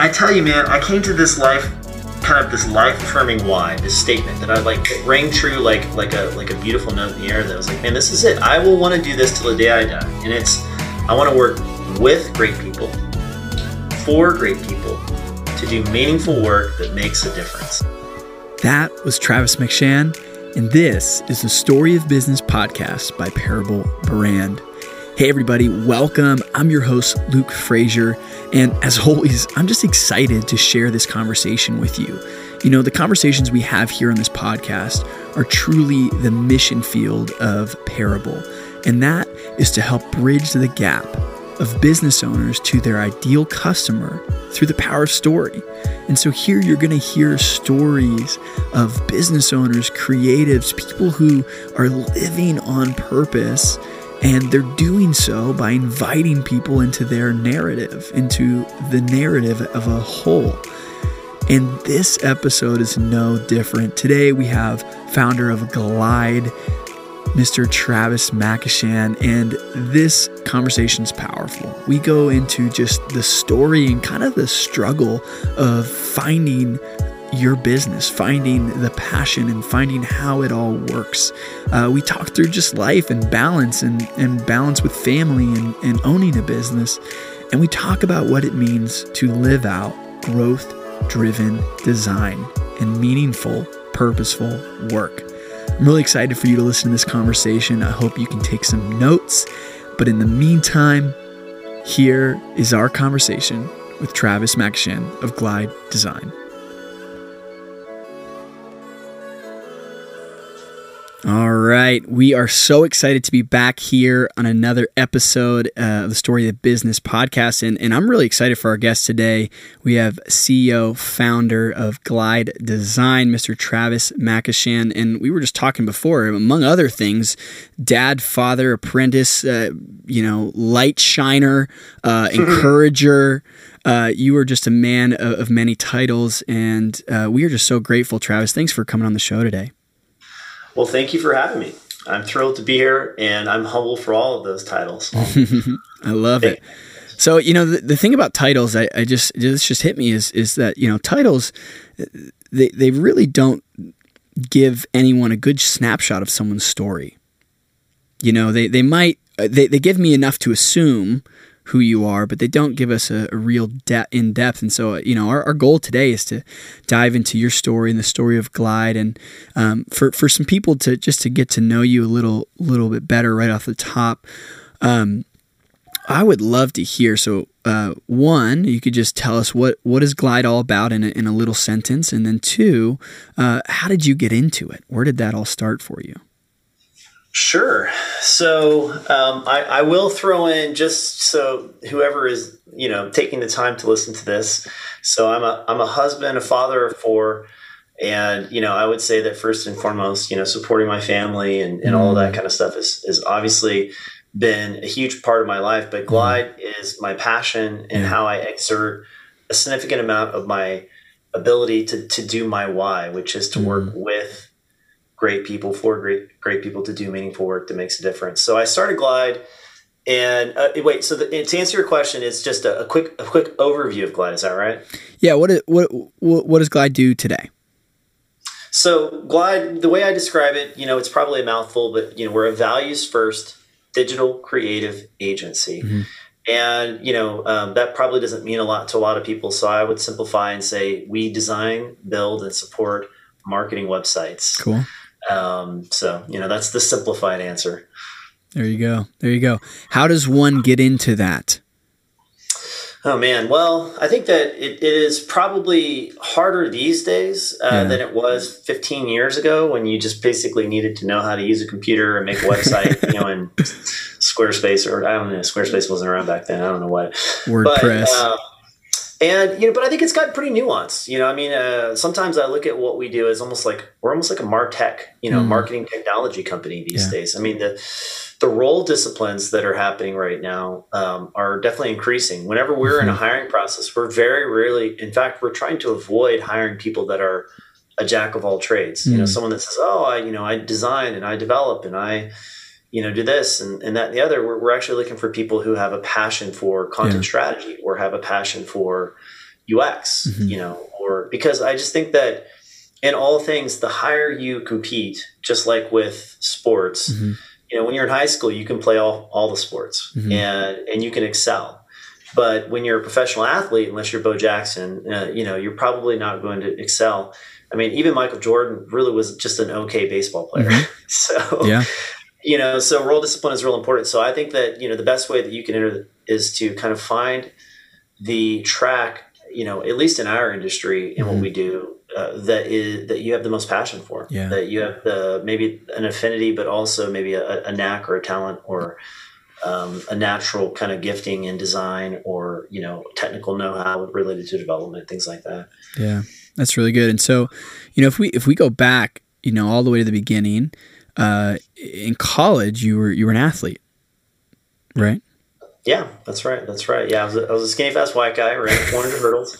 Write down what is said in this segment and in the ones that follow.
I tell you, man, I came to this life kind of this life affirming why, this statement that I like rang true like like a like a beautiful note in the air that was like, man, this is it. I will want to do this till the day I die. And it's I want to work with great people, for great people, to do meaningful work that makes a difference. That was Travis McAshan, and this is the Story of Business podcast by Parable Brand. Hey, everybody, welcome. I'm your host, Luke Frazier. And as always, I'm just excited to share this conversation with you. You know, the conversations we have here on this podcast are truly the mission field of Parable, and that is to help bridge the gap of business owners to their ideal customer through the power of story. And so here you're going to hear stories of business owners, creatives, people who are living on purpose and they're doing so by inviting people into their narrative, into the narrative of a whole. And this episode is no different. Today we have founder of Glide, Mr. Travis McAshan, and this conversation is powerful. We go into just the story and kind of the struggle of finding your business, finding the passion and finding how it all works. Uh, we talk through just life and balance and, and balance with family and, and owning a business. And we talk about what it means to live out growth driven design and meaningful, purposeful work. I'm really excited for you to listen to this conversation. I hope you can take some notes. But in the meantime, here is our conversation with Travis McAshan of Glide Design. All right. We are so excited to be back here on another episode uh, of the Story of the Business podcast. And, and I'm really excited for our guest today. We have CEO, founder of Glide Design, Mr. Travis McAshan. And we were just talking before, among other things, dad, father, apprentice, uh, you know, light shiner, uh, encourager. Uh, you are just a man of, of many titles. And uh, we are just so grateful, Travis. Thanks for coming on the show today. Well, thank you for having me. I'm thrilled to be here, and I'm humble for all of those titles. I love it. So you know the, the thing about titles, I, I just this just hit me is is that you know titles, they they really don't give anyone a good snapshot of someone's story. You know they they might uh, they, they give me enough to assume who you are, but they don't give us a, a real de- in depth. And so, you know, our, our goal today is to dive into your story and the story of Glide, and um, for for some people to just to get to know you a little little bit better right off the top. Um, I would love to hear. So, uh, one, you could just tell us what what is Glide all about in a, in a little sentence, and then two, uh, how did you get into it? Where did that all start for you? Sure. So um, I, I, will throw in just so whoever is you know taking the time to listen to this. So I'm a I'm a husband, a father of four, and you know I would say that first and foremost, you know, supporting my family and, and all that mm. kind of stuff is is obviously been a huge part of my life. But mm. Glide is my passion and how I exert a significant amount of my ability to to do my why, which is to work mm. with great people for great great people to do meaningful work that makes a difference. So I started Glide, and uh, wait. So the, to answer your question, it's just a, a, quick a quick overview of Glide. Is that right? Yeah. What is, what what does Glide do today? So Glide, the way I describe it, you know, it's probably a mouthful, but you know, we're a values first digital creative agency. Mm-hmm. And you know um, that probably doesn't mean a lot to a lot of people. So I would simplify and say we design, build, and support marketing websites. Cool. Um, so, you know, that's the simplified answer. There you go. There you go. How does one get into that? Oh man, well, I think that it, it is probably harder these days uh, yeah. than it was 15 years ago when you just basically needed to know how to use a computer and make a website, you know, in Squarespace or I don't know, Squarespace wasn't around back then. I don't know what. WordPress. But, uh, and you know, but I think it's gotten pretty nuanced. You know, I mean, uh, sometimes I look at what we do as almost like we're almost like a martech, you know, mm. marketing technology company these yeah. days. I mean, the the role disciplines that are happening right now um, are definitely increasing. Whenever we're mm-hmm. in a mm-hmm. hiring process, we're very rarely, in fact, we're trying to avoid hiring people that are a jack of all trades. Mm. You know, mm. someone that says, "Oh, I, you know, I design and I develop and I." you know, do this and, and that and the other. We're, we're actually looking for people who have a passion for content yeah. strategy or have a passion for, UX, mm-hmm. you know, or because I just think that in all things, the higher you compete, just like with sports, mm-hmm. you know, when you're in high school, you can play all, all the sports mm-hmm. and, and you can excel. But when you're a professional athlete, unless you're Bo Jackson, uh, you know, you're probably not going to excel. I mean, even Michael Jordan really was just an okay baseball player. Mm-hmm. so, yeah. You know, so role discipline is real important. So I think that, you know, the best way that you can enter is to kind of find the track, you know, at least in our industry and mm-hmm. what we do, uh, that is that you have the most passion for. Yeah. That you have the maybe an affinity, but also maybe a, a knack or a talent or um, a natural kind of gifting in design or you know technical know-how related to development, things like that. Yeah. That's really good. And so, you know, if we if we go back, you know, all the way to the beginning, uh, in college, you were you were an athlete, right? Yeah, that's right. That's right. Yeah, I was a, I was a skinny, fast white guy, ran 400 hurdles.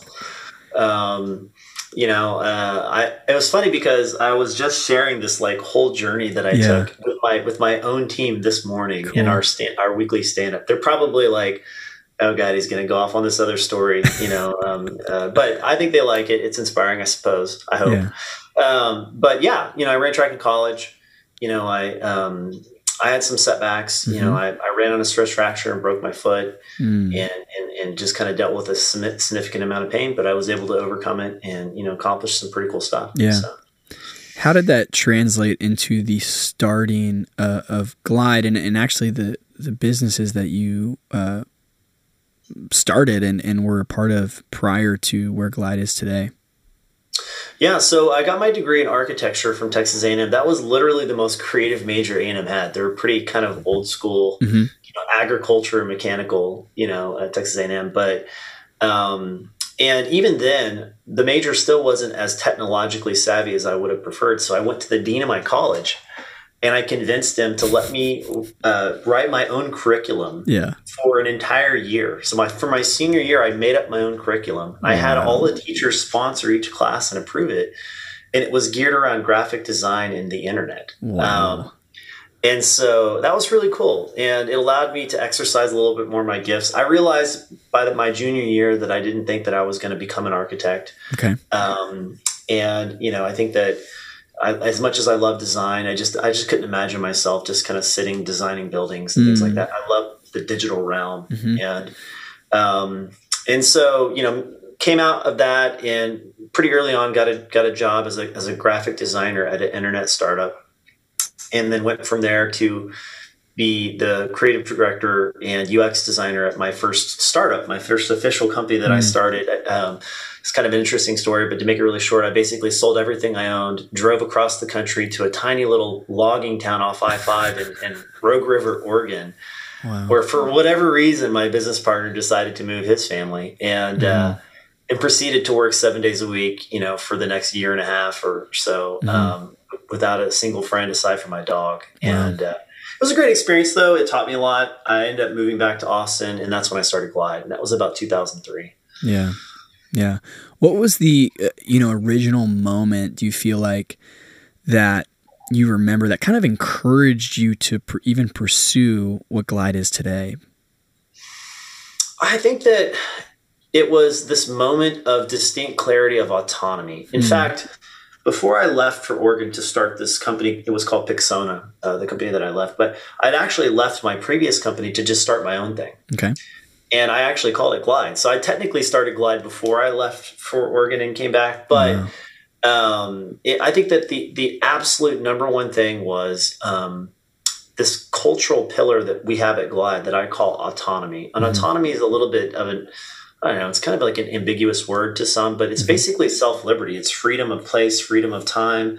Um, you know, uh, I it was funny because I was just sharing this like whole journey that I yeah. took with my with my own team this morning cool. in our stand our weekly stand up. They're probably like oh god he's going to go off on this other story you know um, uh, but i think they like it it's inspiring i suppose i hope yeah. Um, but yeah you know i ran track in college you know i um, i had some setbacks mm-hmm. you know mm-hmm. I, I, ran on a stress fracture and broke my foot mm. and, and, and just kind of dealt with a significant amount of pain but i was able to overcome it and you know accomplish some pretty cool stuff yeah so. How did that translate into the starting uh, of Glide and, and actually the, the businesses that you uh, started and, and were a part of prior to where Glide is today? Yeah, so I got my degree in architecture from Texas A&M. That was literally the most creative major A&M had. They were pretty kind of old school, mm-hmm. you know, agriculture and mechanical, you know, at Texas A&M. But um, and even then, the major still wasn't as technologically savvy as I would have preferred. So I went to the dean of my college and I convinced him to let me uh, write my own curriculum yeah. for an entire year. So my for my senior year, I made up my own curriculum. Wow. I had all the teachers sponsor each class and approve it, and it was geared around graphic design and the internet. Wow. Um, and so that was really cool, and it allowed me to exercise a little bit more of my gifts. I realized by the, my junior year that I didn't think that I was going to become an architect. Okay. Um, and you know, I think that I, as much as I love design, I just I just couldn't imagine myself just kind of sitting designing buildings and mm. things like mm. that. I love the digital realm, mm-hmm. and um, and so you know came out of that and pretty early on got a got a job as a as a graphic designer at an internet startup, and then went from there to be the creative director and UX designer at my first startup, my first official company that mm. I started. Um, it's kind of an interesting story, but to make it really short, I basically sold everything I owned, drove across the country to a tiny little logging town off I 5 in, in, Rogue River, Oregon, wow. where for whatever reason, my business partner decided to move his family and, mm. uh, and proceeded to work seven days a week, you know, for the next year and a half or so, mm. um, without a single friend aside from my dog. Wow. And, uh, it was a great experience, though. It taught me a lot. I ended up moving back to Austin, and that's when I started Glide. And that was about 2003. Yeah, yeah. What was the uh, you know original moment? Do you feel like that you remember that kind of encouraged you to pr- even pursue what Glide is today? I think that it was this moment of distinct clarity of autonomy. In mm. fact, before I left for Oregon to start this company, it was called Pixona, uh, the company that I left. But I'd actually left my previous company to just start my own thing. Okay. And I actually called it Glide. So I technically started Glide before I left for Oregon and came back. But um, it, I think that the the absolute number one thing was um, this cultural pillar that we have at Glide that I call autonomy. And mm-hmm. autonomy is a little bit of an I don't know, it's kind of like an ambiguous word to some, but it's mm-hmm. basically self liberty. It's freedom of place, freedom of time.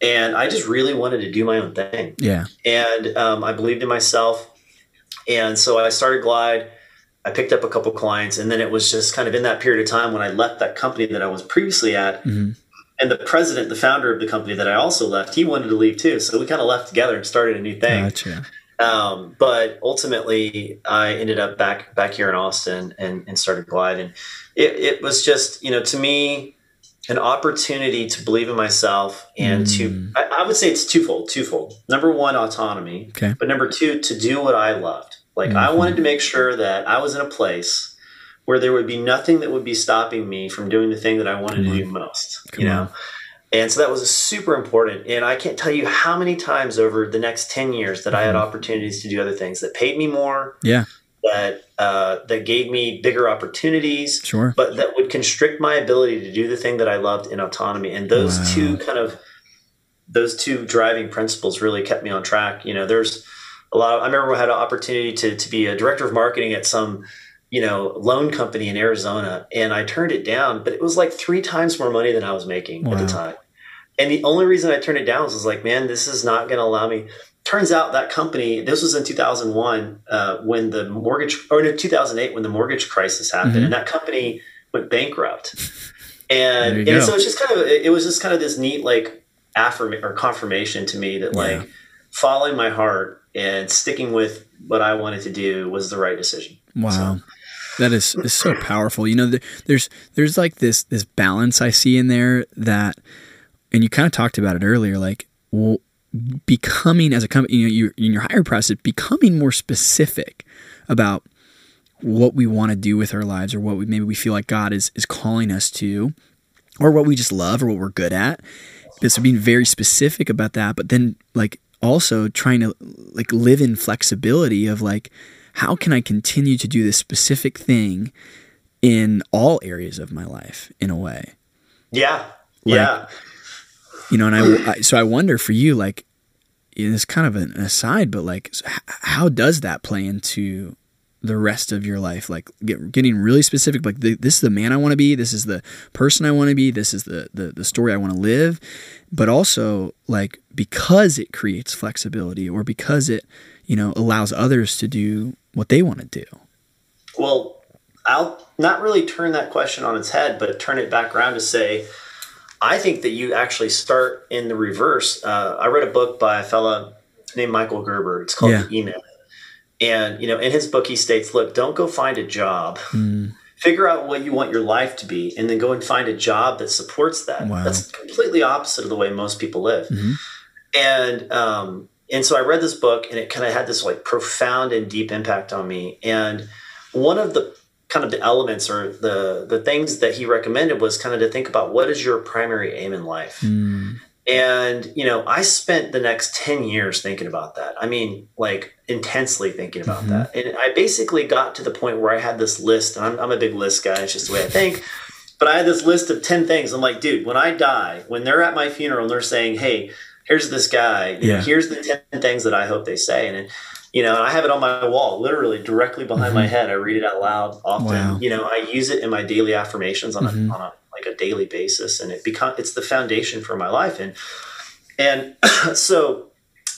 And I just really wanted to do my own thing. Yeah. And um, I believed in myself. And so I started Glide. I picked up a couple clients. And then it was just kind of in that period of time when I left that company that I was previously at. Mm-hmm. And the president, the founder of the company that I also left, he wanted to leave too. So we kind of left together and started a new thing. Gotcha. Um, but ultimately, I ended up back back here in Austin and, and started Glide, and it, it was just you know to me an opportunity to believe in myself and mm. to I, I, would say it's twofold twofold number one autonomy okay. but number two to do what i loved like mm-hmm. i wanted to make sure that i was in a place where there would be nothing that would be stopping me from doing the thing that I wanted to do most. Come you know. On. And so that was super important. And I can't tell you how many times over the next 10 years that mm-hmm. I had mm-hmm. opportunities to do other things that paid me more. Yeah. That uh, that gave me bigger opportunities. Sure. But that would constrict my ability to do the thing that I loved in autonomy. And those wow. two kind of those two driving principles really kept me on track. You know, there's a lot of, I remember I had an opportunity to to be a director of marketing at some you know, loan company in Arizona, and I turned it down, but it was like three times more money than I was making wow. at the time. And the only reason I turned it down was, was like, man, this is not going to allow me. Turns out that company, this was in 2001 uh, when the mortgage, or in 2008 when the mortgage crisis happened, mm-hmm. and that company went bankrupt. And, and so it's just kind of, it was just kind of this neat like affirmation or confirmation to me that like following my heart and sticking with what I wanted to do was the right decision. Wow. So, that is, is so powerful. You know, there's there's like this this balance I see in there that, and you kind of talked about it earlier. Like, well, becoming as a company, you know, you in your higher process, becoming more specific about what we want to do with our lives, or what we maybe we feel like God is is calling us to, or what we just love, or what we're good at. So being very specific about that, but then like also trying to like live in flexibility of like how can I continue to do this specific thing in all areas of my life in a way? Yeah. Like, yeah. You know, and I, I, so I wonder for you, like, it's kind of an aside, but like, how does that play into the rest of your life? Like, get, getting really specific, like, the, this is the man I want to be, this is the person I want to be, this is the, the, the story I want to live, but also, like, because it creates flexibility or because it, you know, allows others to do what they want to do. Well, I'll not really turn that question on its head, but turn it back around to say, I think that you actually start in the reverse. Uh, I read a book by a fella named Michael Gerber. It's called yeah. The. And, you know, in his book, he states, look, don't go find a job. Mm. Figure out what you want your life to be and then go and find a job that supports that. Wow. That's completely opposite of the way most people live. Mm-hmm. And, um, and so I read this book and it kind of had this like profound and deep impact on me. And one of the kind of the elements or the the things that he recommended was kind of to think about what is your primary aim in life. Mm. And you know, I spent the next 10 years thinking about that. I mean, like intensely thinking about mm-hmm. that. And I basically got to the point where I had this list, and I'm, I'm a big list guy, it's just the way I think. but I had this list of 10 things. I'm like, dude, when I die, when they're at my funeral and they're saying, hey, here's this guy. Yeah. Here's the 10 things that I hope they say. And, you know, I have it on my wall, literally directly behind mm-hmm. my head. I read it out loud often. Wow. You know, I use it in my daily affirmations on, mm-hmm. a, on a, like a daily basis. And it become, it's the foundation for my life. And, and so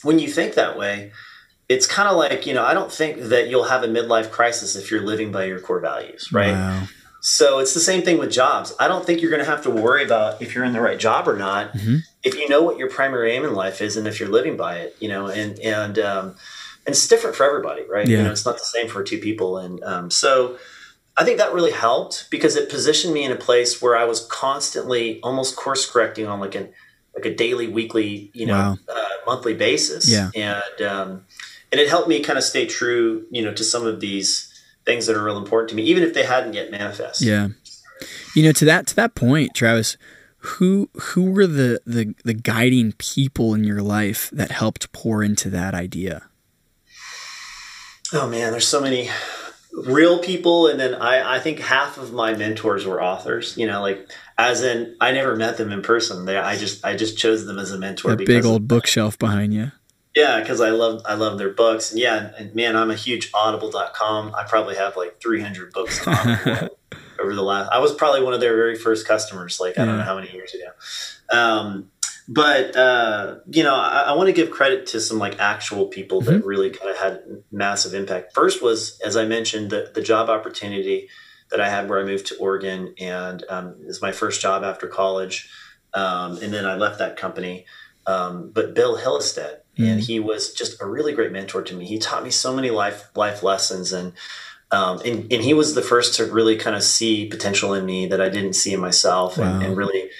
when you think that way, it's kind of like, you know, I don't think that you'll have a midlife crisis if you're living by your core values, right? Wow. So it's the same thing with jobs. I don't think you're going to have to worry about if you're in the right job or not. Mm-hmm. If you know what your primary aim in life is, and if you're living by it, you know, and and um, and it's different for everybody, right? Yeah. You know, it's not the same for two people, and um, so I think that really helped because it positioned me in a place where I was constantly almost course correcting on like an like a daily, weekly, you know, wow. uh, monthly basis, yeah, and um, and it helped me kind of stay true, you know, to some of these things that are real important to me, even if they hadn't yet manifest. Yeah. You know, to that to that point, Travis, who who were the the, the guiding people in your life that helped pour into that idea? Oh man, there's so many real people and then I, I think half of my mentors were authors you know like as in i never met them in person they i just i just chose them as a mentor that big old bookshelf behind you yeah, because I love I love their books. And yeah, and man, I'm a huge audible.com. I probably have like 300 books over the last I was probably one of their very first customers like I don't know how many years ago. Um, but uh, you know, I, I want to give credit to some like actual people mm-hmm. that really kind of had massive impact. First was, as I mentioned, the, the job opportunity that I had where I moved to Oregon, and um, it was my first job after college. Um, and then I left that company. Um, but Bill Hillestead, mm. and he was just a really great mentor to me. He taught me so many life life lessons, and um, and, and he was the first to really kind of see potential in me that I didn't see in myself, wow. and, and, really,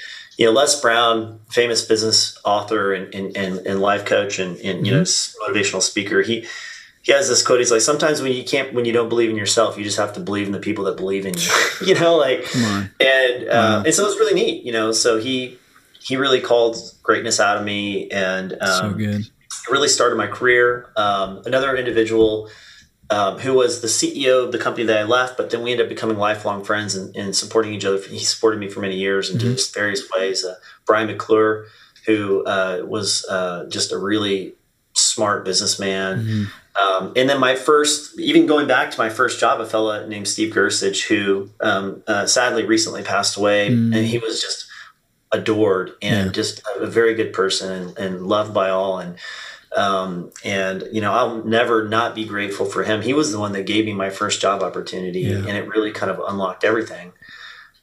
you know, Les Brown, famous business author and and, and, and life coach and, and you mm-hmm. know motivational speaker. He he has this quote. He's like, sometimes when you can't, when you don't believe in yourself, you just have to believe in the people that believe in you. you know, like, and uh, and so it's really neat. You know, so he he really called greatness out of me, and um, so good. Really started my career. Um, another individual. Um, who was the CEO of the company that I left, but then we ended up becoming lifelong friends and, and supporting each other. He supported me for many years in mm-hmm. just various ways. Uh, Brian McClure, who uh, was uh, just a really smart businessman. Mm-hmm. Um, and then my first, even going back to my first job, a fella named Steve Gersich, who um, uh, sadly recently passed away, mm. and he was just adored and yeah. just a very good person and, and loved by all. And um, and you know, I'll never not be grateful for him. He was the one that gave me my first job opportunity, yeah. and it really kind of unlocked everything.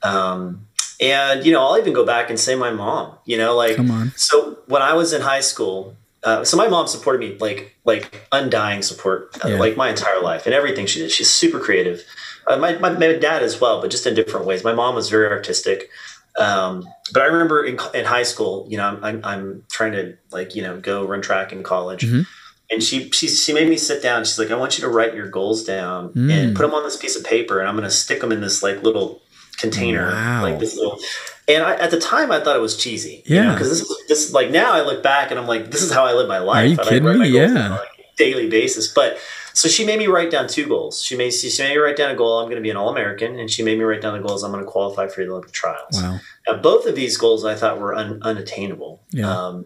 Um, and you know, I'll even go back and say my mom. You know, like come on. so when I was in high school, uh, so my mom supported me like like undying support uh, yeah. like my entire life and everything she did. She's super creative. Uh, my, my, my dad as well, but just in different ways. My mom was very artistic. Um, but I remember in, in high school, you know, I'm, I'm, trying to like you know go run track in college. Mm-hmm. And she, she she made me sit down. She's like, "I want you to write your goals down mm. and put them on this piece of paper, and I'm going to stick them in this like little container, wow. like this little." And I, at the time, I thought it was cheesy. Yeah. Because this is this like now I look back and I'm like, this is how I live my life. Are you kidding me? Yeah. like daily basis. But so she made me write down two goals. She made she made me write down a goal. I'm going to be an All American, and she made me write down the goals. I'm going to qualify for the Olympic trials. Wow. Now both of these goals I thought were un, unattainable. Yeah. Um,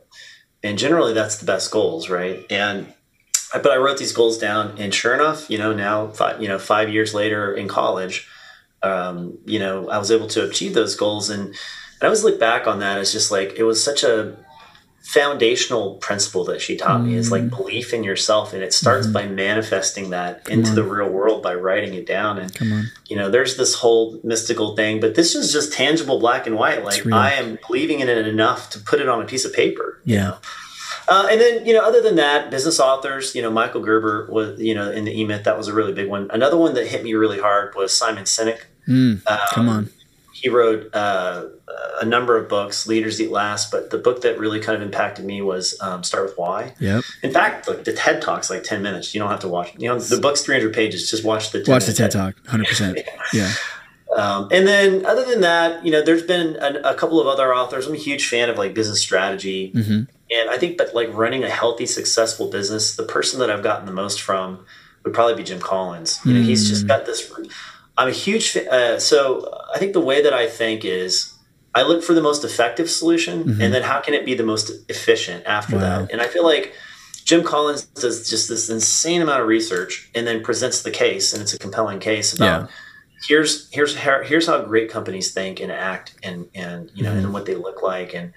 and generally that's the best goals, right? And but I wrote these goals down, and sure enough, you know, now five, you know, five years later in college, um, you know, I was able to achieve those goals and and I always look back on that as just like it was such a foundational principle that she taught mm. me is like mm. belief in yourself and it starts mm. by manifesting that Come into on. the real world by writing it down and you know there's this whole mystical thing but this is just tangible black and white like i am believing in it enough to put it on a piece of paper yeah you know? Uh, and then, you know, other than that, business authors, you know, Michael Gerber was, you know, in the E Myth, that was a really big one. Another one that hit me really hard was Simon Sinek. Mm, um, come on. He wrote uh, a number of books, Leaders Eat Last, but the book that really kind of impacted me was um, Start with Why. Yep. In fact, look, the TED Talk's like 10 minutes. You don't have to watch, you know, the book's 300 pages. Just watch the Watch the TED Talk, 100%. yeah. Um, and then, other than that, you know, there's been a, a, couple of other authors. I'm a huge fan of like business strategy, mm-hmm. and I think that like running a healthy, successful business, the person that I've gotten the most from would probably be Jim Collins. You know, mm. he's just mm. got this. I'm a huge uh, so I think the way that I think is I look for the most effective solution, mm-hmm. and then how can it be the most efficient after wow. that? And I feel like Jim Collins does just this insane amount of research, and then presents the case, and it's a compelling case about. Yeah. Here's here's how, here's how great companies think and act and and you know mm-hmm. and what they look like and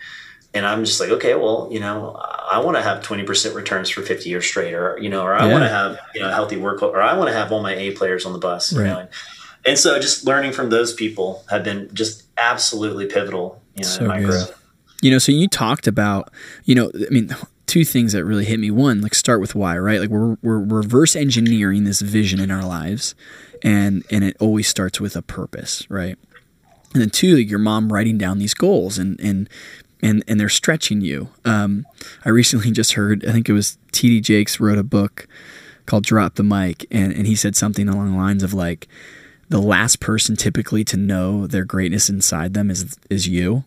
and I'm just like, okay, well, you know, I want to have 20% returns for 50 years straight, or, you know, or I yeah. want to have, you know, a healthy work, or I want to have all my A players on the bus, right. you know, and, and, so just learning from those people have been just absolutely pivotal, you know, so in my good. growth. You know, so you talked about, you know, I mean, two things that really hit me. One, like start with why, right? Like we're, we're reverse engineering this vision in our lives and, and it always starts with a purpose, right? And then two, like your mom writing down these goals and, and and and they're stretching you. Um, I recently just heard, I think it was T.D. Jakes wrote a book called Drop the Mic, and, and he said something along the lines of like, the last person typically to know their greatness inside them is is you,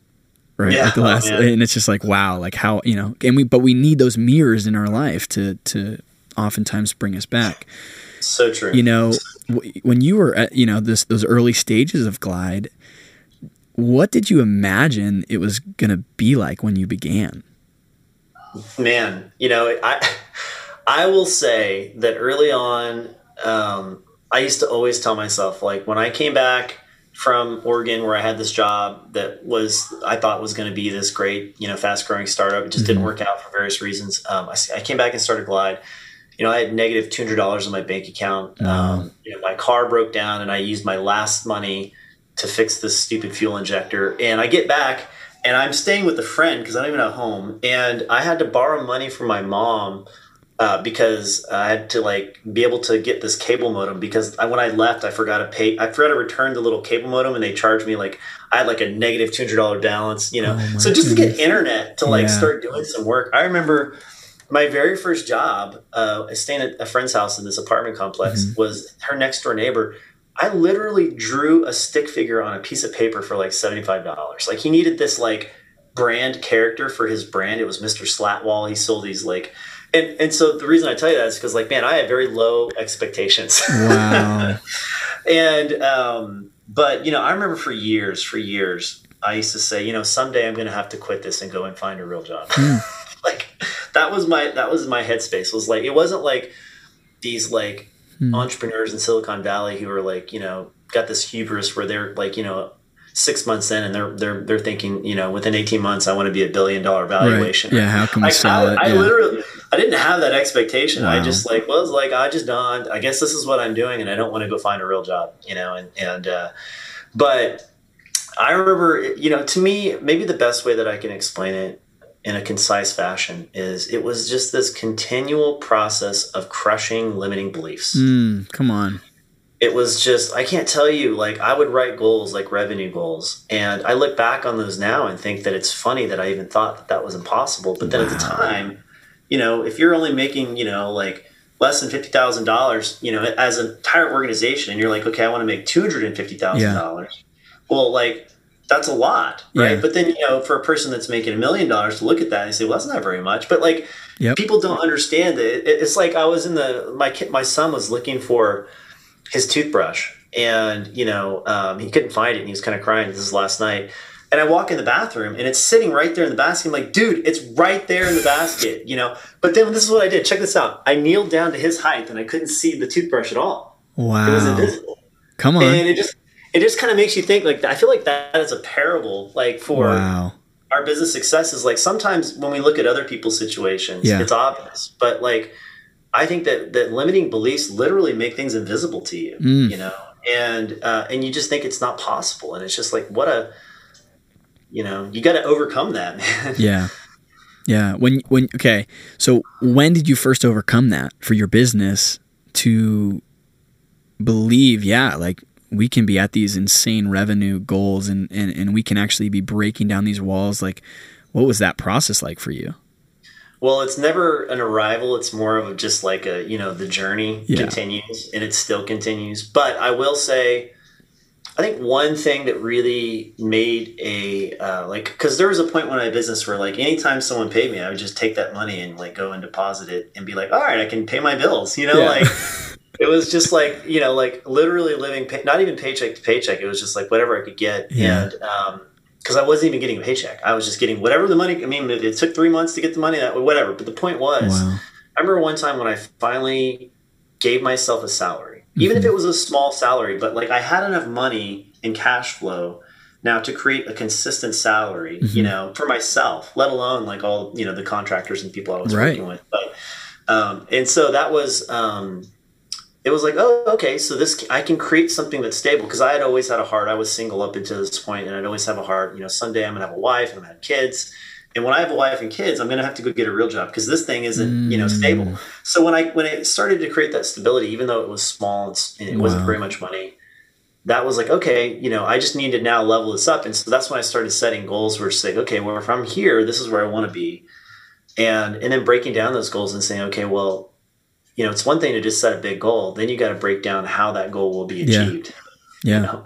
right? Yeah, like the last, oh, and it's just like wow, like how you know, and we but we need those mirrors in our life to to oftentimes bring us back. So true. You know, when you were at you know this those early stages of Glide, what did you imagine it was going to be like when you began? Man, you know, I I will say that early on, um, I used to always tell myself, like, when I came back from Oregon, where I had this job that was I thought was going to be this great, you know, fast growing startup, it just mm-hmm. didn't work out for various reasons. Um, I, I, came back and started Glide. You know, I had negative negative two hundred dollars in my bank account. Mm-hmm. Um, you know, my car broke down, and I used my last money to fix this stupid fuel injector. And I get back and I'm staying with a friend because I don't even have home. And I had to borrow money from my mom uh, because I had to like be able to get this cable modem because I, when I left, I forgot to pay. I forgot to return the little cable modem, and they charged me like I had like a negative two hundred dollar balance. You know, oh so just goodness. to get internet to like yeah. start doing some work. I remember my very first job, uh, staying at a friend's house in this apartment complex, mm-hmm. was her next door neighbor. I literally drew a stick figure on a piece of paper for like seventy five dollars. Like he needed this like brand character for his brand. It was Mr. Slatwall. He sold these like and and so the reason I tell you that is because like man, I have very low expectations. Wow. and um, but you know, I remember for years, for years, I used to say, you know, someday I'm going to have to quit this and go and find a real job. Mm. like that was my that was my headspace. Was like it wasn't like these like mm. entrepreneurs in Silicon Valley who are like you know got this hubris where they're like you know six months in and they're they're they're thinking you know within 18 months I want to be a billion dollar valuation. Right. Yeah, how can we like, sell I, it? I yeah. literally I didn't have that expectation. Wow. I just like was like I just done. I guess this is what I'm doing, and I don't want to go find a real job, you know. And and uh, but I remember, you know, to me, maybe the best way that I can explain it in a concise fashion is it was just this continual process of crushing limiting beliefs. Mm, come on. It was just, I can't tell you, like, I would write goals like revenue goals. And I look back on those now and think that it's funny that I even thought that that was impossible. But then wow. at the time, you know, if you're only making, you know, like less than $50,000, you know, as an entire organization, and you're like, okay, I want to make $250,000. Yeah well, like that's a lot, right? Yeah. But then you know, for a person that's making a million dollars to look at that and say, well, that's not very much. But like, yep. people don't understand it. It's like I was in the my kid, my son was looking for his toothbrush, and you know, um, he couldn't find it, and he was kind of crying. This is last night. And I walk in the bathroom and it's sitting right there in the basket. I'm like, dude, it's right there in the basket, you know? But then this is what I did. Check this out. I kneeled down to his height and I couldn't see the toothbrush at all. Wow. It was invisible. Come on. And it just it just kind of makes you think like I feel like that is a parable like for wow. our business successes. Like sometimes when we look at other people's situations, yeah. it's obvious, but like I think that that limiting beliefs literally make things invisible to you, mm. you know, and uh, and you just think it's not possible, and it's just like what a you know you got to overcome that, man. Yeah. Yeah. When when okay, so when did you first overcome that for your business to believe, yeah, like we can be at these insane revenue goals and, and, and we can actually be breaking down these walls. Like, what was that process like for you? Well, it's never an arrival. It's more of just like a, you know, the journey yeah. continues and it still continues. But I will say, I think one thing that really made a, uh, like, cause there was a point when I had business where like anytime someone paid me, I would just take that money and like go and deposit it and be like, all right, I can pay my bills, you know, yeah. like, it was just like you know like literally living pay, not even paycheck to paycheck it was just like whatever i could get yeah. and um because i wasn't even getting a paycheck i was just getting whatever the money i mean it, it took three months to get the money that whatever but the point was wow. i remember one time when i finally gave myself a salary mm-hmm. even if mm-hmm. it was a small salary but like i had enough money in cash flow now to create a consistent salary mm-hmm. you know for myself let alone like all you know the contractors and people i was right. working with but um and so that was um it was like, oh, okay, so this I can create something that's stable because I had always had a heart. I was single up until this point, and I'd always have a heart. You know, someday I'm gonna have a wife, and I'm gonna have kids, and when I have a wife and kids, I'm gonna have to go get a real job because this thing isn't, mm. you know, stable. Mm. So when I when it started to create that stability, even though it was small and it wow. wasn't very much money, that was like, okay, you know, I just need to now level this up, and so that's when I started setting goals. Where it's like, okay, well, if I'm here, this is where I want to be, and and then breaking down those goals and saying, okay, well you know, it's one thing to just set a big goal. Then you got to break down how that goal will be achieved. Yeah. yeah. You know?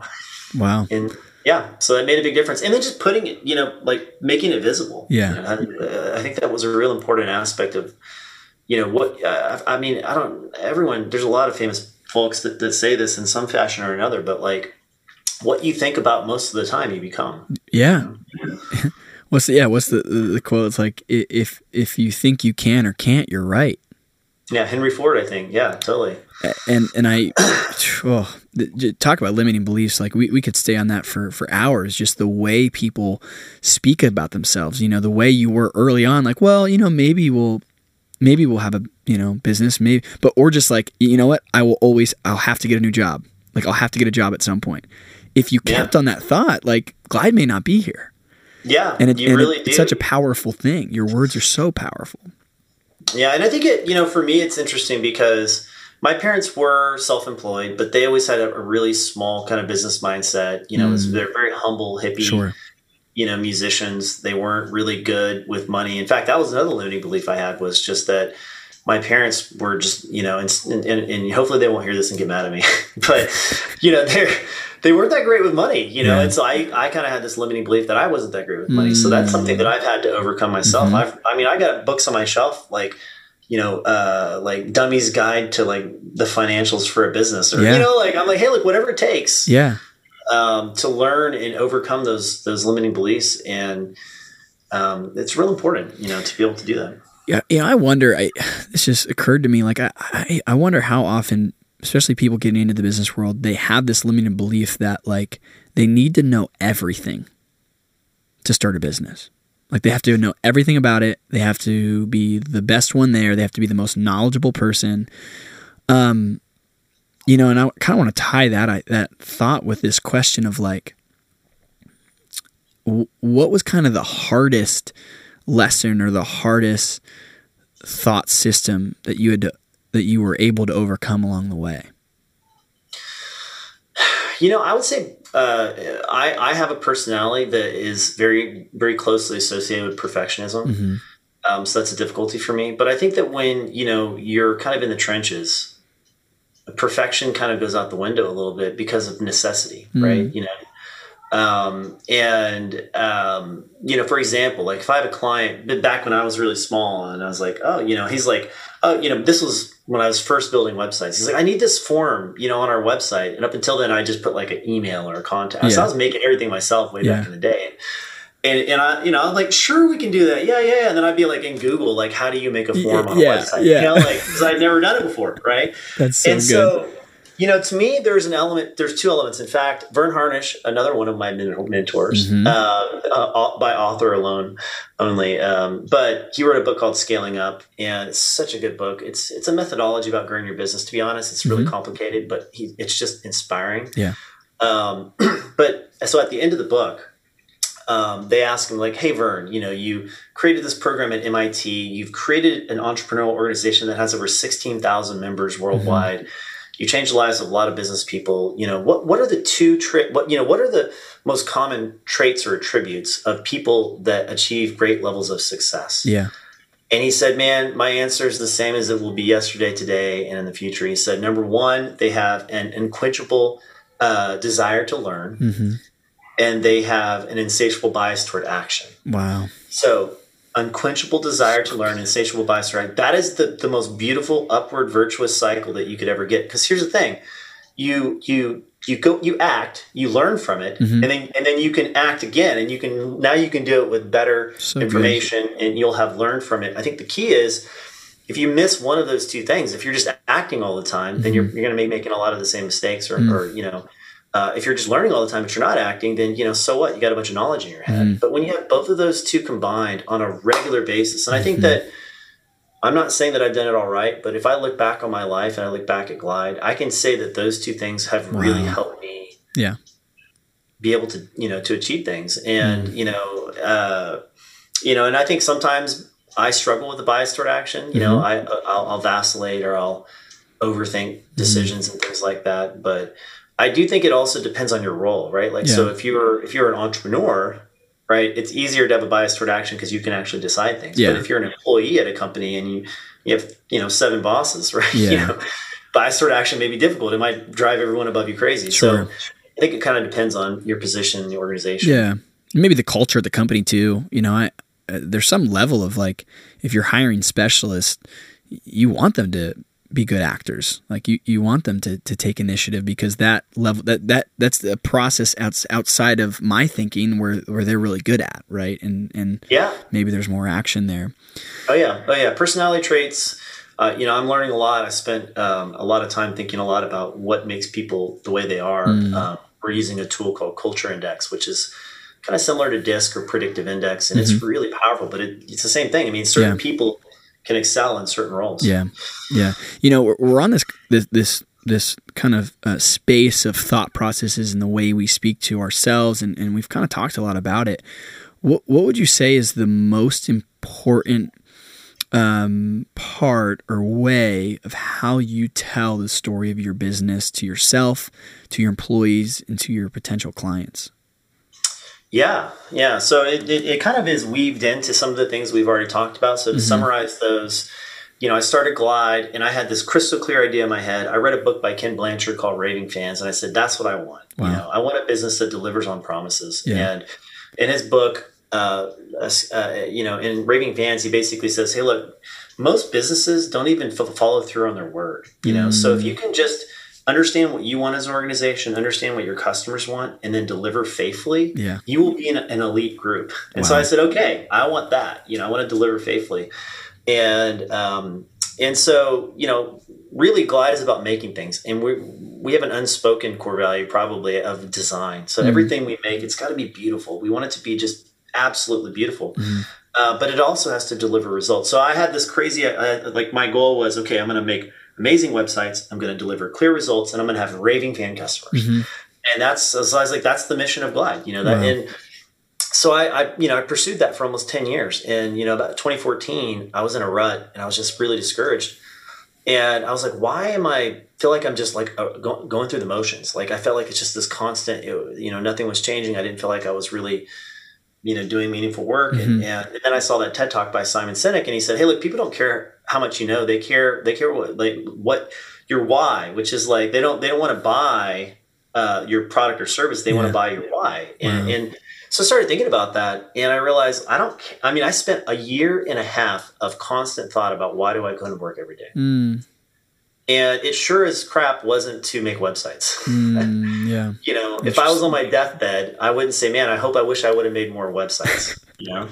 Wow. And yeah, so that made a big difference. And then just putting it, you know, like making it visible. Yeah. You know, I, I, think that was a real important aspect of, you know, what, uh, I mean, I don't, everyone, there's a lot of famous folks that, that say this in some fashion or another, but like what you think about most of the time you become. Yeah. what's the, yeah, what's the, the quote? It's like, if, if you think you can or can't, you're right. Yeah, Henry Ford, I think. Yeah, totally. And and I oh, talk about limiting beliefs. Like we, we could stay on that for for hours. Just the way people speak about themselves. You know, the way you were early on. Like, well, you know, maybe we'll maybe we'll have a you know business. Maybe, but or just like you know what, I will always I'll have to get a new job. Like I'll have to get a job at some point. If you kept yeah. on that thought, like Glide may not be here. Yeah, and, it, and really it, it's such a powerful thing. Your words are so powerful. Yeah, and I think it, you know, for me, it's interesting because my parents were self-employed, but they always had a, a really small kind of business mindset. You know, mm. they're very humble, hippie. Sure. you know musicians. They weren't really good with money. In fact, that was another limiting belief I had was just that my parents were just you know and, and, and hopefully they won't hear this and get mad at me but you know they're they weren't that great with money you know yeah. and so i i kind of had this limiting belief that i wasn't that great with money mm. so that's something that i've had to overcome myself mm-hmm. I've, i mean i got books on my shelf like you know uh like dummy's guide to like the financials for a business or yeah. you know like i'm like hey look whatever it takes yeah um to learn and overcome those those limiting beliefs and um it's real important you know to be able to do that yeah, yeah. I wonder. I this just occurred to me. Like, I, I, I wonder how often, especially people getting into the business world, they have this limited belief that like they need to know everything to start a business. Like they have to know everything about it. They have to be the best one there. They have to be the most knowledgeable person. Um, you know, and I kind of want to tie that I, that thought with this question of like, w- what was kind of the hardest lesson or the hardest thought system that you had to, that you were able to overcome along the way? You know, I would say uh, I, I have a personality that is very very closely associated with perfectionism. Mm-hmm. Um, so that's a difficulty for me. But I think that when you know you're kind of in the trenches, perfection kind of goes out the window a little bit because of necessity, mm-hmm. right? You know, um, and, um, you know, for example, like if I have a client back when I was really small and I was like, oh, you know, he's like, oh, you know, this was when I was first building websites. He's like, I need this form, you know, on our website. And up until then, I just put like an email or a contact. Yeah. So I was making everything myself way yeah. back in the day. And, and I, you know, I'm like, sure, we can do that. Yeah, yeah. And then I'd be like in Google, like, how do you make a form on yeah, a website? Yeah. You know, like, because I'd never done it before, right? That's so and good. So, you know, to me, there's an element. There's two elements. In fact, Verne Harnish, another one of my mentors, mm-hmm. uh, uh, by author alone only, um, but he wrote a book called Scaling Up, and it's such a good book. It's it's a methodology about growing your business. To be honest, it's really mm-hmm. complicated, but he, it's just inspiring. Yeah. Um, but so at the end of the book, um, they ask him like, "Hey Verne you know, you created this program at MIT. You've created an entrepreneurial organization that has over sixteen thousand members worldwide." Mm-hmm you change the lives of a lot of business people. You know, what what are the two tra- what you know, what are the most common traits or attributes of people that achieve great levels of success? Yeah. And he said, Man, my answer is the same as it will be yesterday, today, and in the future. He said, Number one, they have an unquenchable uh, desire to learn, mm-hmm. and they have an insatiable bias toward action. Wow. So unquenchable desire to learn, insatiable bias, right? That is the, the most beautiful upward virtuous cycle that you could ever get. Because here's the thing. You you you go you act, you learn from it, mm-hmm. and then and then you can act again and you can now you can do it with better so information good. and you'll have learned from it. I think the key is if you miss one of those two things, if you're just acting all the time, mm-hmm. then you're, you're going to be making a lot of the same mistakes or, mm-hmm. or you know, uh, if you're just learning all the time but you're not acting then you know so what you got a bunch of knowledge in your head mm-hmm. but when you have both of those two combined on a regular basis and i think mm-hmm. that i'm not saying that i've done it all right but if i look back on my life and i look back at glide i can say that those two things have wow. really helped me yeah be able to you know to achieve things and mm-hmm. you know uh, you know and i think sometimes i struggle with the bias toward action you know mm-hmm. i I'll, I'll, vacillate or i'll overthink mm-hmm. decisions and things like that but I do think it also depends on your role, right? Like, yeah. so if you're if you're an entrepreneur, right, it's easier to have a bias toward action because you can actually decide things. Yeah. But if you're an employee at a company and you you have you know seven bosses, right? Yeah. You know, bias toward action may be difficult. It might drive everyone above you crazy. Sure. So I think it kind of depends on your position in the organization. Yeah, maybe the culture of the company too. You know, I uh, there's some level of like if you're hiring specialists, you want them to be good actors. Like you, you want them to, to take initiative because that level that, that that's the process outs, outside of my thinking where, where they're really good at. Right. And, and yeah, maybe there's more action there. Oh yeah. Oh yeah. Personality traits. Uh, you know, I'm learning a lot. I spent um, a lot of time thinking a lot about what makes people the way they are. Mm. Um, we're using a tool called Culture Index, which is kind of similar to DISC or Predictive Index, and mm-hmm. it's really powerful. But it, it's the same thing. I mean, certain yeah. people can excel in certain roles. Yeah, yeah. You know, we're, we're on this this this this kind of uh, space of thought processes and the way we speak to ourselves, and, and we've kind of talked a lot about it. What what would you say is the most important um, part or way of how you tell the story of your business to yourself, to your employees, and to your potential clients? Yeah, yeah. So it, it, it, kind of is weaved into some of the things we've already talked about. So to mm-hmm. summarize those, you know, I started Glide and I had this crystal clear idea in my head. I read a book by Ken Blanchard called Raving Fans, and I said, that's what I want. Wow. You know, I want a business that delivers on promises. Yeah. And in his book, uh, uh, you know, in Raving Fans, he basically says, hey, look, most businesses don't even f- follow through on their word. You know, mm. so if you can just – understand what you want as an organization, understand what your customers want, and then deliver faithfully, yeah. you will be in an elite group. And wow. so I said, okay, I want that. You know, I want to deliver faithfully. And um, and so, you know, really Glide is about making things. And we we have an unspoken core value probably of design. So mm-hmm. everything we make, it's got to be beautiful. We want it to be just absolutely beautiful. Mm-hmm. Uh, but it also has to deliver results. So I had this crazy, uh, like my goal was, okay, I'm going to make amazing websites. I'm going to deliver clear results, and I'm going to have raving fan customers. Mm-hmm. And that's so I was like, that's the mission of Glide, you know. That wow. and so I, I, you know, I pursued that for almost ten years. And you know, about 2014, I was in a rut, and I was just really discouraged. And I was like, why am I feel like I'm just like uh, go, going through the motions? Like I felt like it's just this constant, it, you know, nothing was changing. I didn't feel like I was really you know, doing meaningful work. Mm-hmm. And, and, then I saw that TED talk by Simon Sinek, and he said, "Hey, look, people don't care how much you know; they care they care what like what your why, which is like they don't they don't want to buy uh, your product or service; they yeah. want to buy your why." And, wow. and so I started thinking about that, and I realized I don't. I mean, I spent a year and a half of constant thought about why do I go to work every day. Mm. And it sure as crap wasn't to make websites. Mm, yeah. you know, if I was on my deathbed, I wouldn't say, man, I hope I wish I would have made more websites, you know?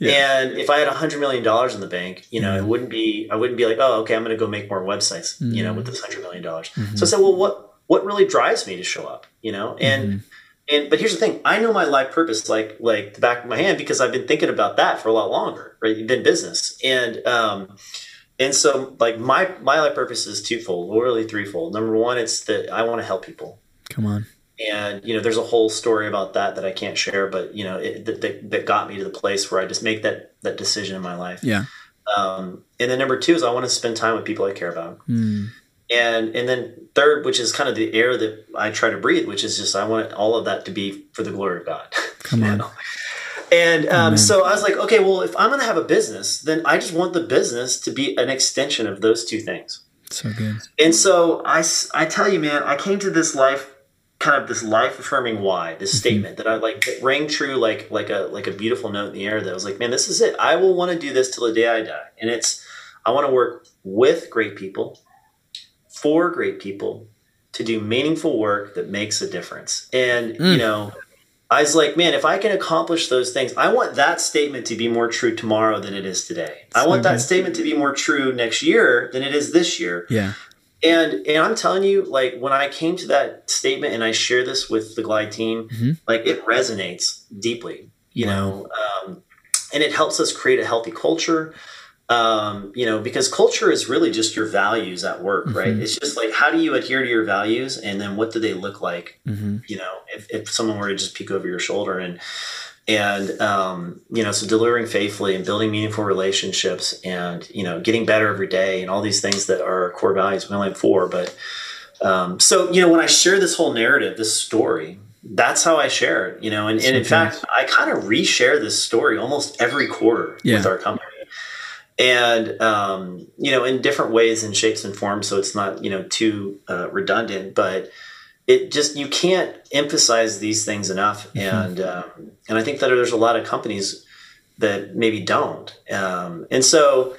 Yeah. And if I had a hundred million dollars in the bank, you know, mm. it wouldn't be, I wouldn't be like, oh, okay, I'm going to go make more websites, mm. you know, with this hundred million dollars. Mm-hmm. So I said, well, what, what really drives me to show up, you know? And, mm-hmm. and, but here's the thing, I know my life purpose, like, like the back of my hand, because I've been thinking about that for a lot longer, right? Than business. And, um, and so like my my life purpose is twofold or really threefold number one it's that i want to help people come on and you know there's a whole story about that that i can't share but you know it, that, that got me to the place where i just make that that decision in my life. Yeah. Um, and then number two is i want to spend time with people i care about. Mm. and and then third which is kind of the air that i try to breathe which is just i want all of that to be for the glory of god. Come on. and um, so I was like, okay, well, if I'm going to have a business, then I just want the business to be an extension of those two things. So good. And so I, I tell you, man, I came to this life, kind of this life affirming why, this mm-hmm. statement that I like that rang true like like a like a beautiful note in the air. That I was like, man, this is it. I will want to do this till the day I die, and it's I want to work with great people, for great people, to do meaningful work that makes a difference. And mm. you know I was like, man, if I can accomplish those things, I want that statement to be more true tomorrow than it is today. I want that statement to be more true next year than it is this year. Yeah. And and I'm telling you, like when I came to that statement and I share this with the Glide team, mm-hmm. like it resonates deeply, you wow. know, um, and it helps us create a healthy culture um, you know, because culture is really just your values at work, mm-hmm. right? It's just like how do you adhere to your values, and then what do they look like? Mm-hmm. You know, if, if someone were to just peek over your shoulder and and um, you know, so delivering faithfully and building meaningful relationships, and you know, getting better every day, and all these things that are core values. We only have four, but um, so you know, when I share this whole narrative, this story, that's how I share it, you know, and, and in fact, I kind of reshare this story almost every quarter yeah. with our company and um, you know in different ways and shapes and forms so it's not you know too uh, redundant but it just you can't emphasize these things enough mm-hmm. and um, and i think that there's a lot of companies that maybe don't um, and so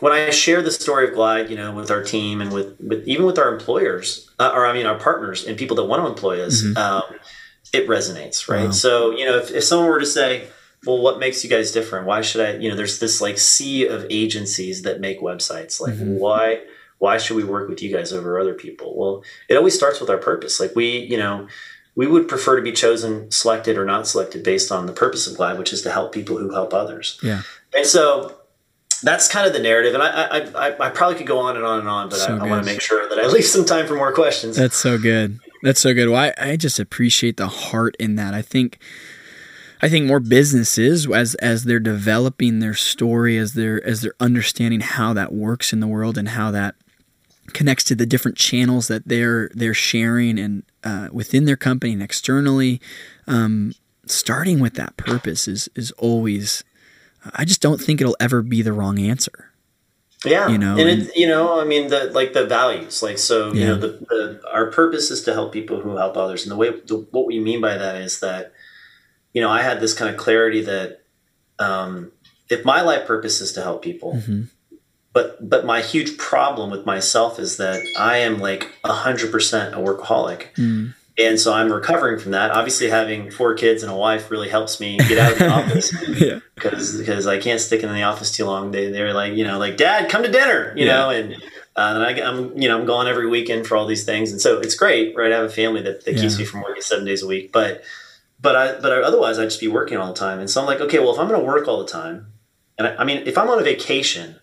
when i share the story of glide you know with our team and with, with even with our employers uh, or i mean our partners and people that want to employ us mm-hmm. Um, it resonates right wow. so you know if, if someone were to say well, what makes you guys different? Why should I, you know, there's this like sea of agencies that make websites. Like, mm-hmm. why, why should we work with you guys over other people? Well, it always starts with our purpose. Like, we, you know, we would prefer to be chosen, selected, or not selected based on the purpose of Glide, which is to help people who help others. Yeah. And so that's kind of the narrative. And I, I, I, I probably could go on and on and on, but so I, I want to make sure that I leave some time for more questions. That's so good. That's so good. Well, I, I just appreciate the heart in that. I think I think more businesses as as they're developing their story, as they're as they're understanding how that works in the world and how that connects to the different channels that they're they're sharing and uh, within their company and externally. Um, starting with that purpose is is always. I just don't think it'll ever be the wrong answer. Yeah, you know, and, and it, you know, I mean, the like the values, like so, yeah. you know, the, the our purpose is to help people who help others, and the way the, what we mean by that is that, you know, I had this kind of clarity that, um, if my life purpose is to help people, mm-hmm. But but my huge problem with myself is that I am like hundred percent a workaholic, mm and so I'm recovering from that. Obviously, having four kids and a wife really helps me get out of the office because because I can't stick in the office too long. They they're like you know like Dad, come to dinner, you yeah. know, and uh, and I, am you know I'm gone every weekend for all these things, and so it's great, right? I have a family that, that yeah. keeps me from working seven days a week, but but I but I, otherwise I'd just be working all the time, and so I'm like, okay, well if I'm going to work all the time, and I, I, mean if I'm on a vacation,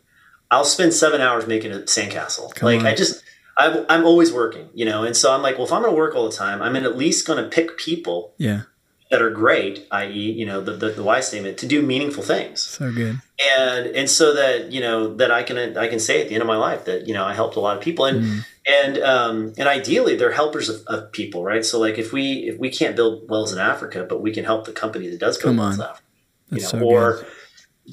I'll spend seven hours making a sandcastle. Come like on. I just I'm, I'm always working, you know, and so I'm like, well, if I'm going to work all the time, I'm at least going to pick people, yeah, that are great, i.e., you know, the, the the why statement to do meaningful things. So good, and and so that you know that I can I can say at the end of my life that you know I helped a lot of people, and mm. and um and ideally they're helpers of, of, people, right? So like if we if we can't build wells in Africa, but we can help the company that does build wells in Africa, you know, so or good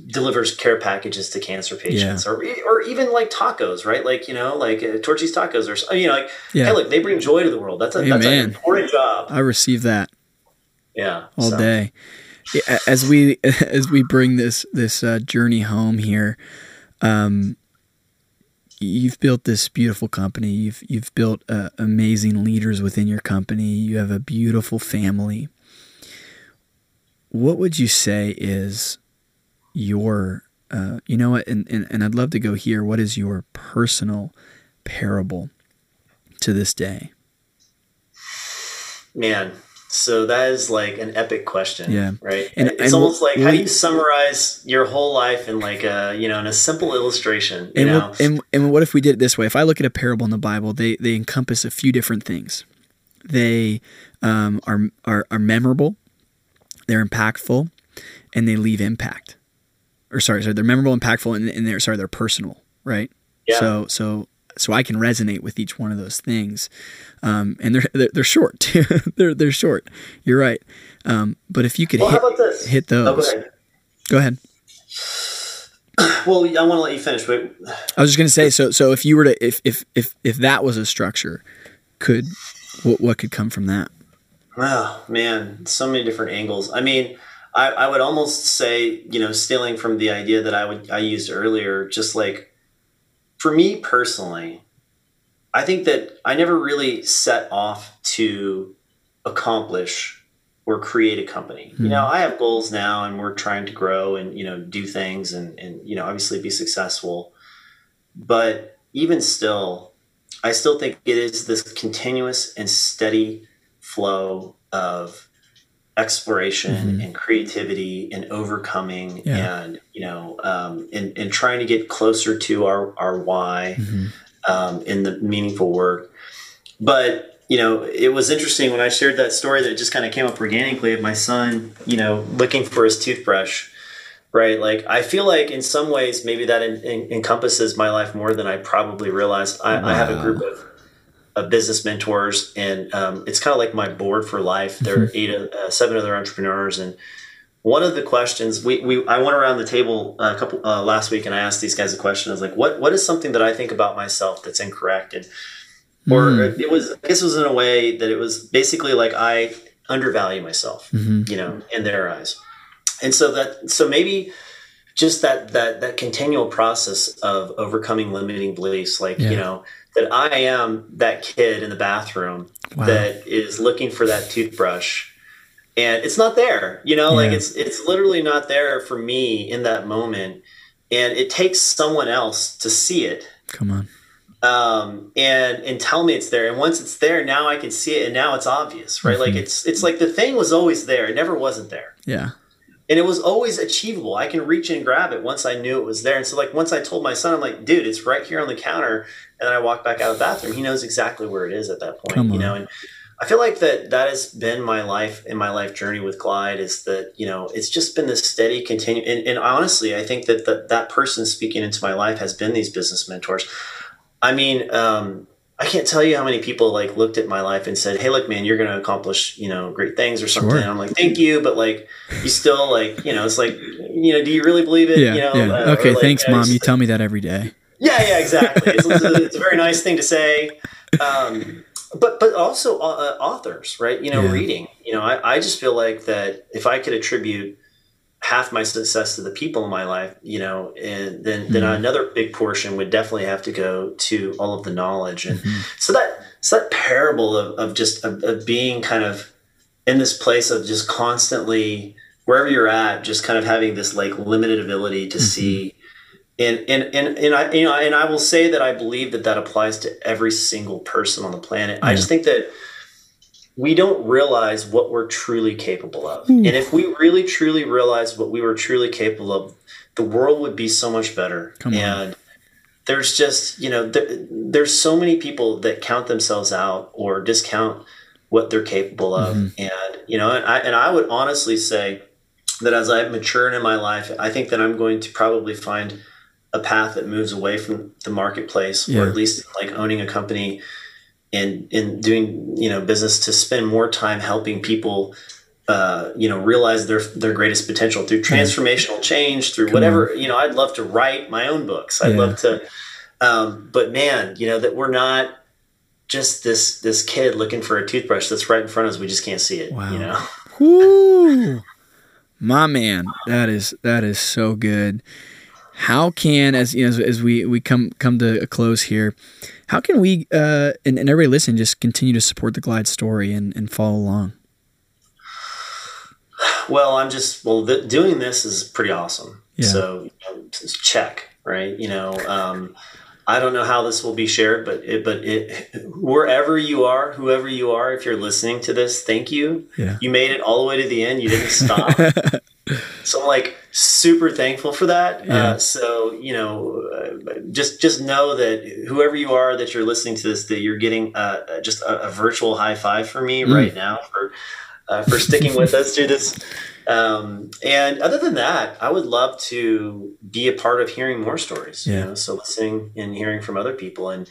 delivers care packages to cancer patients yeah. or or even like tacos right? Like you know like uh, Torchy's tacos or you know like yeah. hey look they bring joy to the world. That's a that's an important job. I receive that yeah all so. day. As we as we bring this this uh, journey home here um you've built this beautiful company. You've you've built uh, amazing leaders within your company. You have a beautiful family. What would you say is your uh, you know what and, and, and i'd love to go here what is your personal parable to this day? Man so that is like an epic question yeah. right? And it's and almost like how do you summarize your whole life in like a you know in a simple illustration and and, and what if we did it this way? If i look at a parable in the bible they they encompass a few different things. They um, are, are are memorable they're impactful and they leave impact or sorry, sorry, they're memorable, impactful, and, and they're sorry, they're personal, right? Yeah. So so so I can resonate with each one of those things, um, and they're they're, they're short. they're they're short. You're right. Um, but if you could well, hit, hit those, oh, go ahead. Well, I want to let you finish. But I was just going to say, so so if you were to if if if if that was a structure, could what what could come from that? Oh man, so many different angles. I mean, I, I would almost say, you know, stealing from the idea that I would I used earlier, just like for me personally, I think that I never really set off to accomplish or create a company. Mm-hmm. You know, I have goals now and we're trying to grow and, you know, do things and, and, you know, obviously be successful. But even still, I still think it is this continuous and steady flow of exploration mm-hmm. and creativity and overcoming yeah. and you know um, and, and trying to get closer to our our why mm-hmm. um, in the meaningful work but you know it was interesting when i shared that story that just kind of came up organically of my son you know looking for his toothbrush right like i feel like in some ways maybe that in, in, encompasses my life more than i probably realized I, wow. I have a group of business mentors, and um, it's kind of like my board for life. There are mm-hmm. eight, uh, seven other entrepreneurs, and one of the questions we, we I went around the table a couple uh, last week, and I asked these guys a question. I was like, "What what is something that I think about myself that's incorrect?" And or mm. it was I guess it was in a way that it was basically like I undervalue myself, mm-hmm. you know, in their eyes, and so that so maybe just that that that continual process of overcoming limiting beliefs like yeah. you know that I am that kid in the bathroom wow. that is looking for that toothbrush and it's not there you know yeah. like it's it's literally not there for me in that moment and it takes someone else to see it come on um, and and tell me it's there and once it's there now i can see it and now it's obvious right mm-hmm. like it's it's like the thing was always there it never wasn't there yeah and it was always achievable. I can reach and grab it once i knew it was there. And so like once i told my son i'm like dude it's right here on the counter. And then I walk back out of the bathroom, he knows exactly where it is at that point, you know, and I feel like that that has been my life in my life journey with Glide is that, you know, it's just been this steady continue. And, and honestly, I think that the, that person speaking into my life has been these business mentors. I mean, um, I can't tell you how many people like looked at my life and said, "Hey, look, man, you're going to accomplish, you know, great things or something." Sure. And I'm like, "Thank you," but like, you still like, you know, it's like, you know, do you really believe it? Yeah. you know, yeah. uh, or, okay. like, thanks, uh, mom. it's- You tell me that every day. yeah, yeah, exactly. It's, it's, a, it's a very nice thing to say. Um, but but also uh, authors, right? You know, Yeah. reading. You know, I, I just feel like that if I could attribute half my success to the people in my life, you know, and then then Mhm. another big portion would definitely have to go to all of the knowledge and Mhm. so that so that parable of, of just of, of being kind of in this place of just constantly wherever you're at, just kind of having this like limited ability to Mhm. see. And, and, and, and I, you know, and I will say that I believe that that applies to every single person on the planet. I just think that we don't realize what we're truly capable of. Ooh. And if we really truly realize what we were truly capable of, the world would be so much better. Come on. and there's just, you know, there, there's so many people that count themselves out or discount what they're capable of. Mhm. And, you know, and I, and I would honestly say that as I've matured in my life, I think that I'm going to probably find a path that moves away from the marketplace Yeah. or at least like owning a company and in doing you know business to spend more time helping people uh, you know realize their their greatest potential through transformational change through Come whatever you know I'd love to write my own books I'd Yeah. love to um, but man you know that we're not just this this kid looking for a toothbrush that's right in front of us we just can't see it Wow. you know Woo! My man, that is that is so good. How can as you know as, as we we come come to a close here, how can we uh and, and everybody listen just continue to support the Glide story and, and follow along? Well, I'm just well doing this is pretty awesome. Yeah. So you know, just check, right? You know, um, I don't know how this will be shared, but it, but it wherever you are, whoever you are, if you're listening to this, thank you. Yeah. You made it all the way to the end. You didn't stop. so I'm like super thankful for that. Yeah. Uh, so you know, uh, just just know that whoever you are that you're listening to this, that you're getting uh, just a, a virtual high five for me Mm. right now for uh, for sticking with us through this. Um, and other than that, I would love to be a part of hearing more stories. Yeah. You know, so listening and hearing from other people and.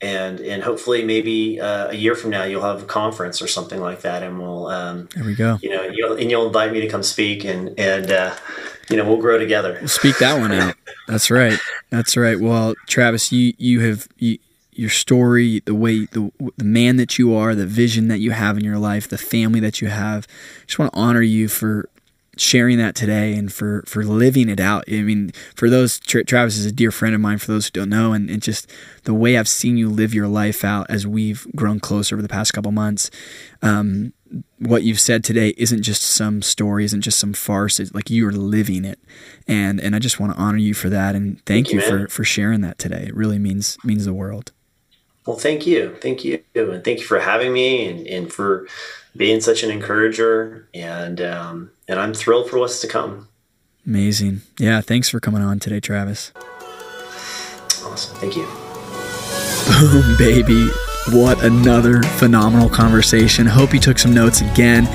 And, and hopefully maybe uh, a year from now you'll have a conference or something like that and we'll um, There we go. you know, you'll, and you'll invite me to come speak, and and uh, you know, we'll grow together. We'll speak that one out. That's right. That's right. Well, Travis, you you have you, your story, the way the the man that you are, the vision that you have in your life, the family that you have. Just want to honor you for sharing that today and for for living it out. I mean, for those Tra- Travis is a dear friend of mine. For those who don't know, and, and just the way I've seen you live your life out as we've grown close over the past couple months. Um, what you've said today isn't just some story, isn't just some farce. It's like you are living it, and and I just want to honor you for that and thank, Thank you, you, for for sharing that today. It really means means the world. Well, thank you, thank you, and thank you for having me, and, and for being such an encourager, and um, and I'm thrilled for what's to come. Amazing. Yeah, thanks for coming on today, Travis. Awesome, thank you. Boom, baby. What another phenomenal conversation. Hope you took some notes again.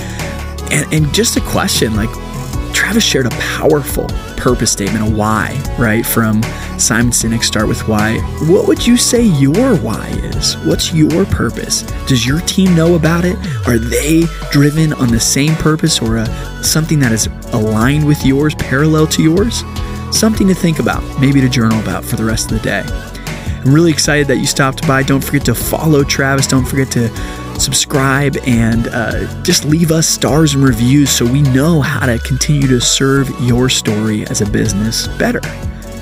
And, and just a question like, Travis shared a powerful purpose statement, a why, right? From Simon Sinek, Start With Why. What would you say your why is? What's your purpose? Does your team know about it? Are they driven on the same purpose or a, something that is aligned with yours, parallel to yours? Something to think about, maybe to journal about for the rest of the day. I'm really excited that you stopped by. Don't forget to follow Travis. Don't forget to subscribe and uh, just leave us stars and reviews so we know how to continue to serve your story as a business better.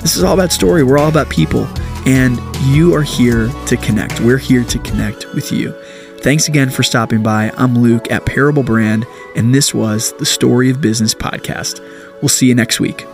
This is all about story. We're all about people, and you are here to connect. We're here to connect with you. Thanks again for stopping by. I'm Luke at Parable Brand, and this was the Story of Business podcast. We'll see you next week.